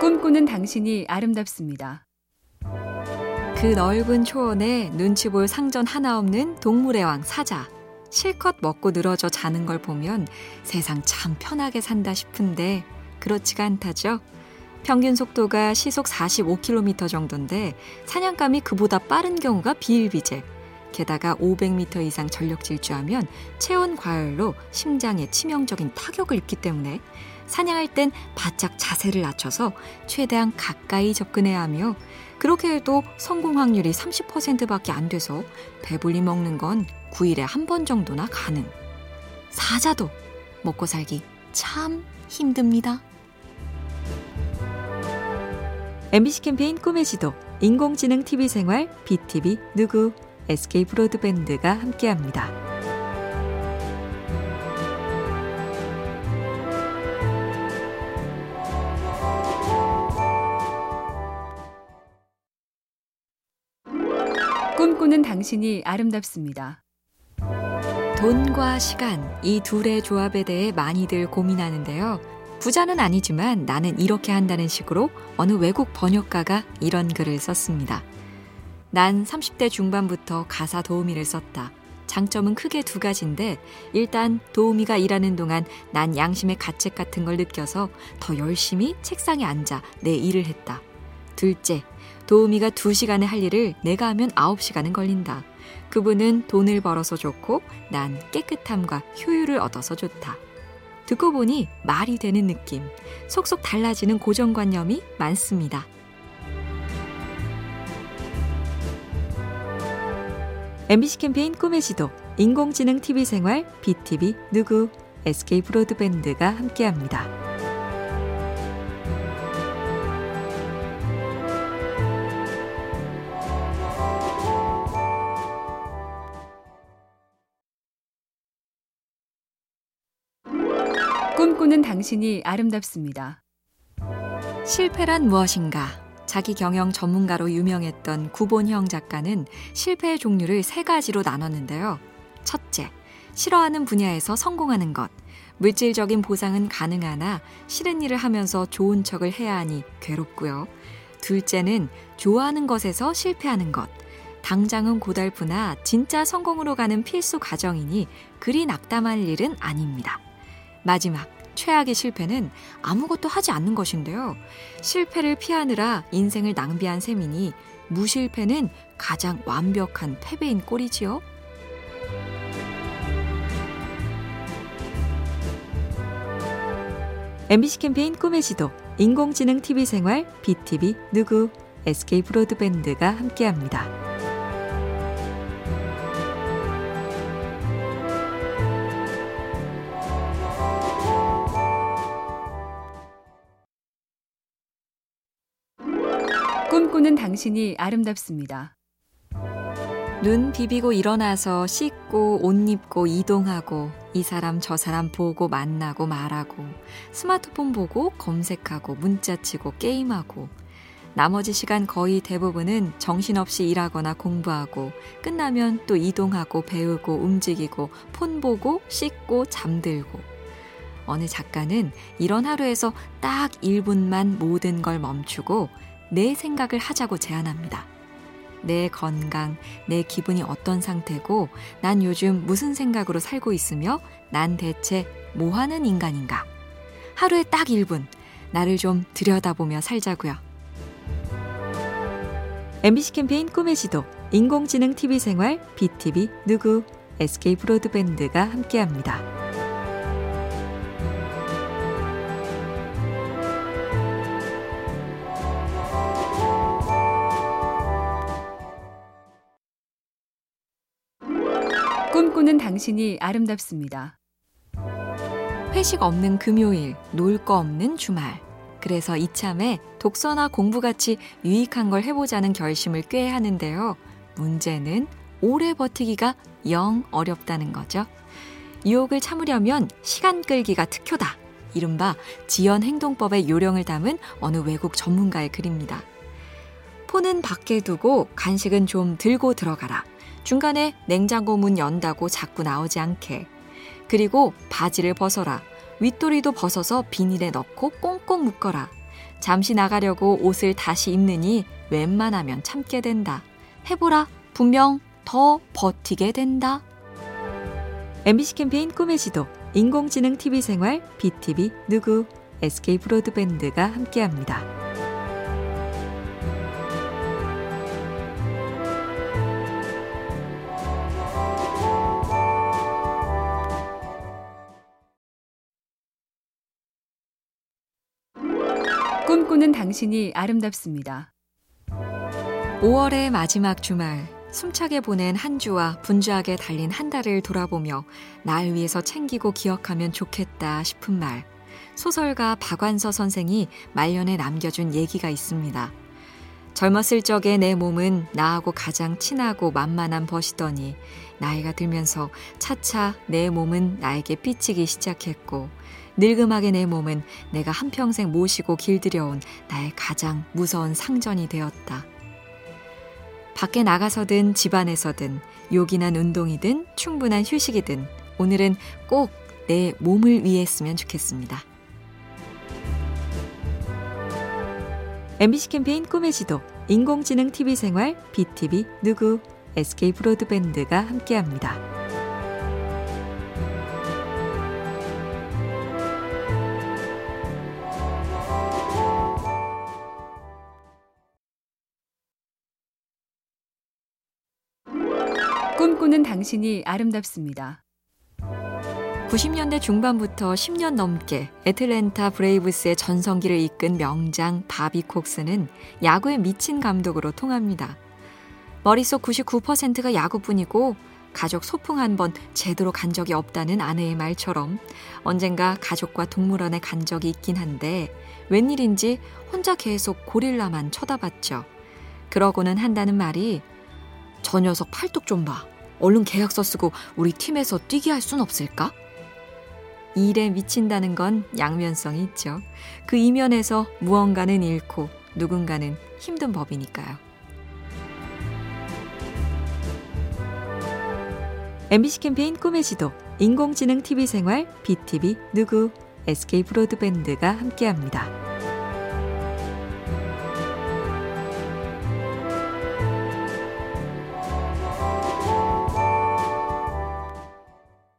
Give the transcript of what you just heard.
꿈꾸는 당신이 아름답습니다. 그 넓은 초원에 눈치 볼 상전 하나 없는 동물의 왕 사자. 실컷 먹고 늘어져 자는 걸 보면 세상 참 편하게 산다 싶은데 그렇지가 않다죠. 평균 속도가 시속 45km 정도인데 사냥감이 그보다 빠른 경우가 비일비재. 게다가 500m 이상 전력 질주하면 체온 과열로 심장에 치명적인 타격을 입기 때문에 사냥할 땐 바짝 자세를 낮춰서 최대한 가까이 접근해야 하며 그렇게 해도 성공 확률이 30%밖에 안 돼서 배불리 먹는 건 9일에 한 번 정도나 가능. 사자도 먹고 살기 참 힘듭니다. MBC 캠페인 꿈의 지도, 인공지능 TV 생활, BTV 누구, SK 브로드밴드가 함께합니다. 꿈꾸는 당신이 아름답습니다. 돈과 시간, 이 둘의 조합에 대해 많이들 고민하는데요. 부자는 아니지만 나는 이렇게 한다는 식으로 어느 외국 번역가가 이런 글을 썼습니다. 난 30대 중반부터 가사 도우미를 썼다. 장점은 크게 두 가지인데 일단 도우미가 일하는 동안 난 양심의 가책 같은 걸 느껴서 더 열심히 책상에 앉아 내 일을 했다. 둘째, 도우미가 2시간에 할 일을 내가 하면 9시간은 걸린다. 그분은 돈을 벌어서 좋고 난 깨끗함과 효율을 얻어서 좋다. 듣고 보니 말이 되는 느낌, 속속 달라지는 고정관념이 많습니다. MBC 캠페인 꿈의 지도, 인공지능 TV 생활, BTV 누구, SK 브로드밴드가 함께합니다. 꿈꾸는 당신이 아름답습니다. 실패란 무엇인가? 자기 경영 전문가로 유명했던 구본형 작가는 실패의 종류를 세 가지로 나눴는데요. 첫째, 싫어하는 분야에서 성공하는 것. 물질적인 보상은 가능하나 싫은 일을 하면서 좋은 척을 해야 하니 괴롭고요. 둘째는 좋아하는 것에서 실패하는 것. 당장은 고달프나 진짜 성공으로 가는 필수 과정이니 그리 낙담할 일은 아닙니다. 마지막, 최악의 실패는 아무것도 하지 않는 것인데요. 실패를 피하느라 인생을 낭비한 셈이니 무실패는 가장 완벽한 패배인 꼴이지요. MBC 캠페인 꿈의 지도, 인공지능 TV 생활, BTV 누구, SK 브로드밴드가 함께합니다. 당신이 아름답습니다. 눈 비비고 일어나서 씻고 옷 입고 이동하고 이 사람 저 사람 보고 만나고 말하고 스마트폰 보고 검색하고 문자 치고 게임하고 나머지 시간 거의 대부분은 정신없이 일하거나 공부하고 끝나면 또 이동하고 배우고 움직이고 폰 보고 씻고 잠들고 어느 작가는 이런 하루에서 딱 1분만 모든 걸 멈추고 내 생각을 하자고 제안합니다. 내 건강, 내 기분이 어떤 상태고, 난 요즘 무슨 생각으로 살고 있으며, 난 대체 뭐 하는 인간인가? 하루에 딱 1분, 나를 좀 들여다보며 살자고요. MBC 캠페인 꿈의 지도, 인공지능 TV 생활, BTV 누구, SK 브로드밴드가 함께합니다. 꿈꾸는 당신이 아름답습니다. 회식 없는 금요일, 놀 거 없는 주말. 그래서 이참에 독서나 공부같이 유익한 걸 해보자는 결심을 꽤 하는데요. 문제는 오래 버티기가 영 어렵다는 거죠. 유혹을 참으려면 시간 끌기가 특효다. 이른바 지연 행동법의 요령을 담은 어느 외국 전문가의 글입니다. 폰은 밖에 두고 간식은 좀 들고 들어가라. 중간에 냉장고 문 연다고 자꾸 나오지 않게. 그리고 바지를 벗어라. 윗도리도 벗어서 비닐에 넣고 꽁꽁 묶어라. 잠시 나가려고 옷을 다시 입느니 웬만하면 참게 된다. 해보라. 분명 더 버티게 된다. MBC 캠페인 꿈의 지도, 인공지능 TV 생활, BTV 누구, SK 브로드밴드가 함께합니다. 꿈꾸는 당신이 아름답습니다. 5월의 마지막 주말, 숨차게 보낸 한 주와 분주하게 달린 한 달을 돌아보며 날 위해서 챙기고 기억하면 좋겠다 싶은 말. 소설가 박완서 선생이 말년에 남겨준 얘기가 있습니다. 젊었을 적에 내 몸은 나하고 가장 친하고 만만한 벗이더니 나이가 들면서 차차 내 몸은 나에게 삐치기 시작했고 늙음하게 내 몸은 내가 한평생 모시고 길들여온 나의 가장 무서운 상전이 되었다. 밖에 나가서든 집안에서든 요긴한 운동이든 충분한 휴식이든 오늘은 꼭 내 몸을 위해 했으면 좋겠습니다. MBC 캠페인 꿈의 지도, 인공지능 TV 생활, BTV 누구, SK 브로드밴드가 함께합니다. 꿈꾸는 당신이 아름답습니다. 90년대 중반부터 10년 넘게 애틀랜타 브레이브스의 전성기를 이끈 명장 바비 콕스는 야구에 미친 감독으로 통합니다. 머릿속 99%가 야구뿐이고 가족 소풍 한 번 제대로 간 적이 없다는 아내의 말처럼 언젠가 가족과 동물원에 간 적이 있긴 한데 웬일인지 혼자 계속 고릴라만 쳐다봤죠. 그러고는 한다는 말이 저 녀석 팔뚝 좀 봐. 얼른 계약서 쓰고 우리 팀에서 뛰게 할 순 없을까? 일에 미친다는 건 양면성이 있죠. 그 이면에서 무언가는 잃고 누군가는 힘든 법이니까요. MBC 캠페인 꿈의 지도, 인공지능 TV 생활, BTV 누구, SK 브로드밴드가 함께합니다.